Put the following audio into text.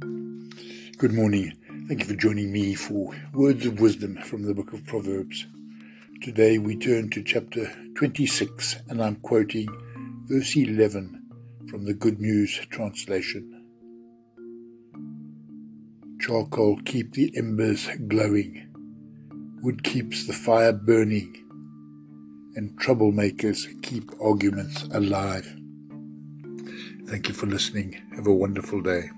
Good morning. Thank you for joining me for words of wisdom from the book of Proverbs. Today we turn to chapter 26 and I'm quoting verse 11 from the Good News translation. Charcoal keeps the embers glowing. Wood keeps the fire burning. And troublemakers keep arguments alive. Thank you for listening. Have a wonderful day.